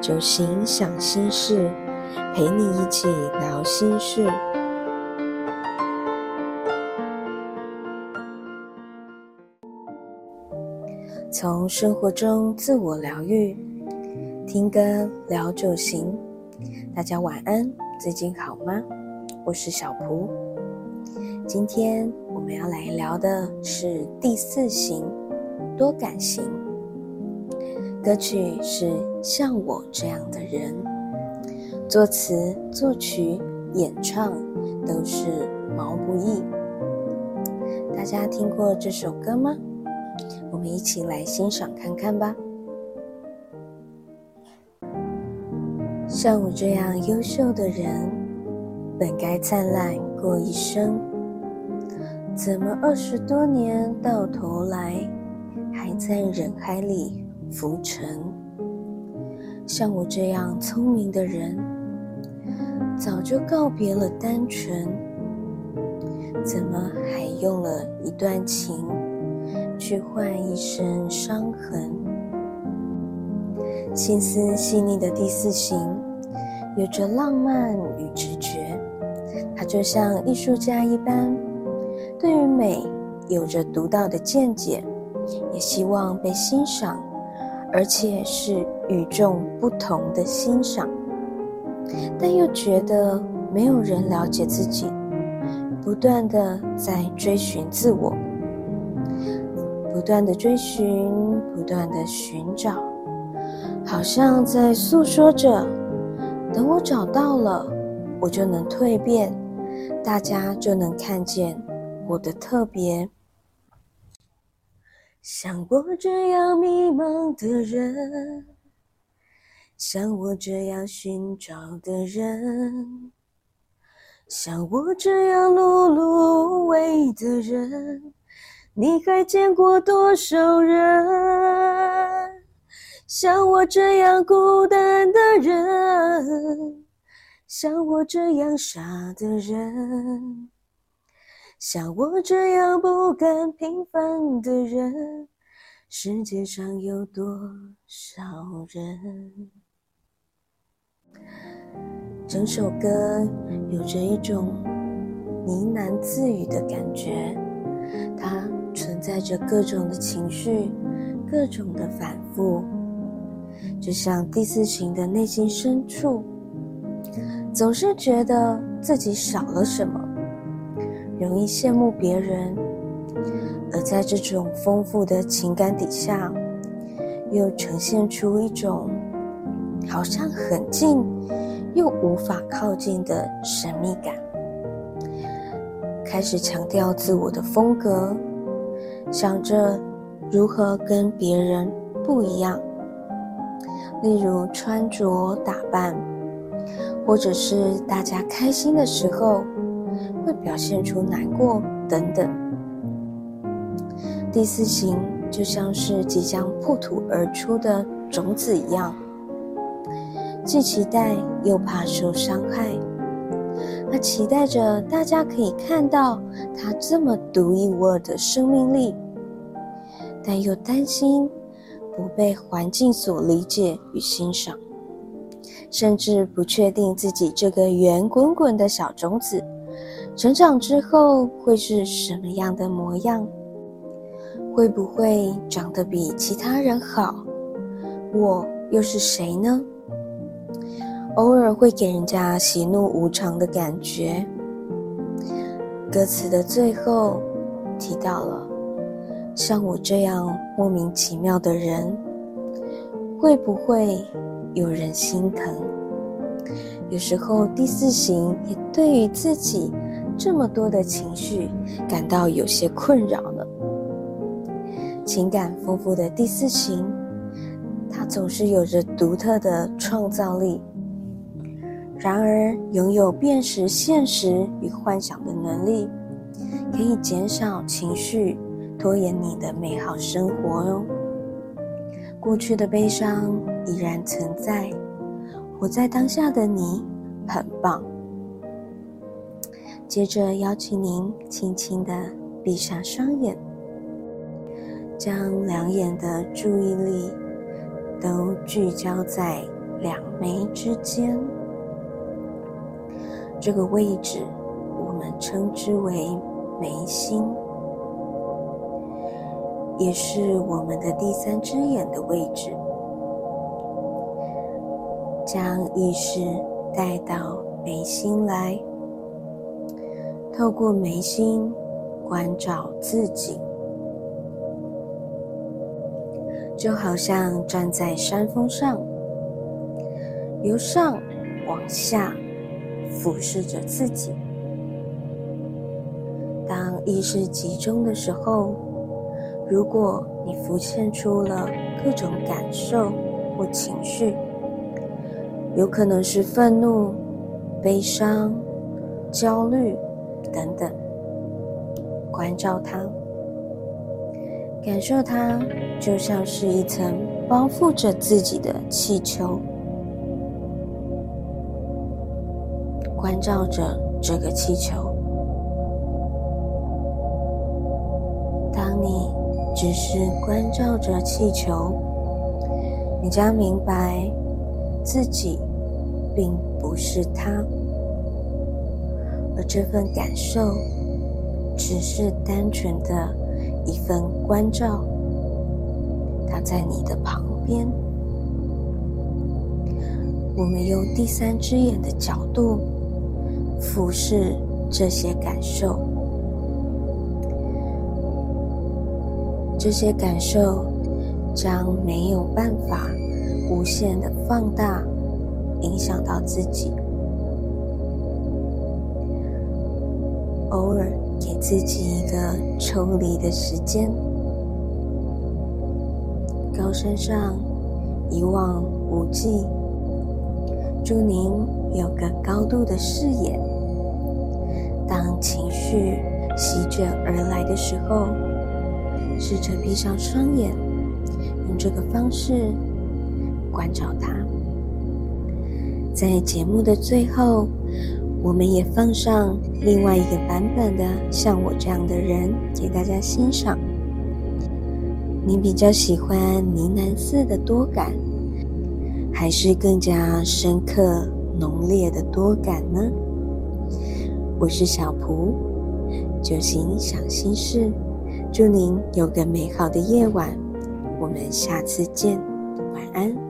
酒行想心事，陪你一起聊心事。从生活中自我疗愈，听歌聊酒行。大家晚安，最近好吗？我是小蒲。今天我们要来聊的是第四型多感型。歌曲是《像我这样的人》，作词、作曲、演唱都是毛不易。大家听过这首歌吗？我们一起来欣赏看看吧。像我这样优秀的人，本该灿烂过一生，怎么二十多年到头来，还在人海里？浮沉，像我这样聪明的人，早就告别了单纯，怎么还用了一段情去换一身伤痕？心思细腻的第四型，有着浪漫与直觉，他就像艺术家一般，对于美有着独到的见解，也希望被欣赏。而且是与众不同的欣赏，但又觉得没有人了解自己，不断的在追寻自我，不断的追寻，不断的寻找，好像在诉说着：等我找到了，我就能蜕变，大家就能看见我的特别。像我这样迷茫的人，像我这样寻找的人，像我这样碌碌无为的人，你还见过多少人？像我这样孤单的人，像我这样傻的人。像我这样不甘平凡的人，世界上有多少人？整首歌有着一种呢喃自语的感觉，它存在着各种的情绪，各种的反复，就像第四型的内心深处，总是觉得自己少了什么。容易羡慕别人，而在这种丰富的情感底下，又呈现出一种好像很近又无法靠近的神秘感。开始强调自我的风格，想着如何跟别人不一样，例如穿着打扮，或者是大家开心的时候。会表现出难过等等。第四型就像是即将破土而出的种子一样，既期待又怕受伤害。他期待着大家可以看到他这么独一无二的生命力，但又担心不被环境所理解与欣赏，甚至不确定自己这个圆滚滚的小种子。成长之后会是什么样的模样？会不会长得比其他人好？我又是谁呢？偶尔会给人家喜怒无常的感觉。歌词的最后提到了，像我这样莫名其妙的人，会不会有人心疼？有时候第四型也对于自己。这么多的情绪，感到有些困扰了。情感丰富的第四型，他总是有着独特的创造力，然而拥有辨识现实与幻想的能力，可以减少情绪，拖延你的美好生活哦。过去的悲伤依然存在，活在当下的你很棒。接着邀请您轻轻的闭上双眼，将两眼的注意力都聚焦在两眉之间。这个位置，我们称之为眉心，也是我们的第三只眼的位置。将意识带到眉心来，透过眉心关照自己，就好像站在山峰上，由上往下俯视着自己。当意识集中的时候，如果你浮现出了各种感受或情绪。有可能是愤怒、悲伤、焦虑等等，关照它，感受它，就像是一层包覆着自己的气球，关照着这个气球。当你只是关照着气球，你将明白自己。并不是他，而这份感受只是单纯的一份关照。他在你的旁边，我们用第三只眼的角度俯视这些感受，这些感受将没有办法无限的放大。影响到自己，偶尔给自己一个抽离的时间。高山上一望无际，祝您有个高度的视野。当情绪席卷而来的时候，试着闭上双眼，用这个方式关照它。在节目的最后，我们也放上另外一个版本的《像我这样的人》给大家欣赏。你比较喜欢呢喃似的多感，还是更加深刻浓烈的多感呢？我是小蒲，九行想心事，祝您有个美好的夜晚，我们下次见，晚安。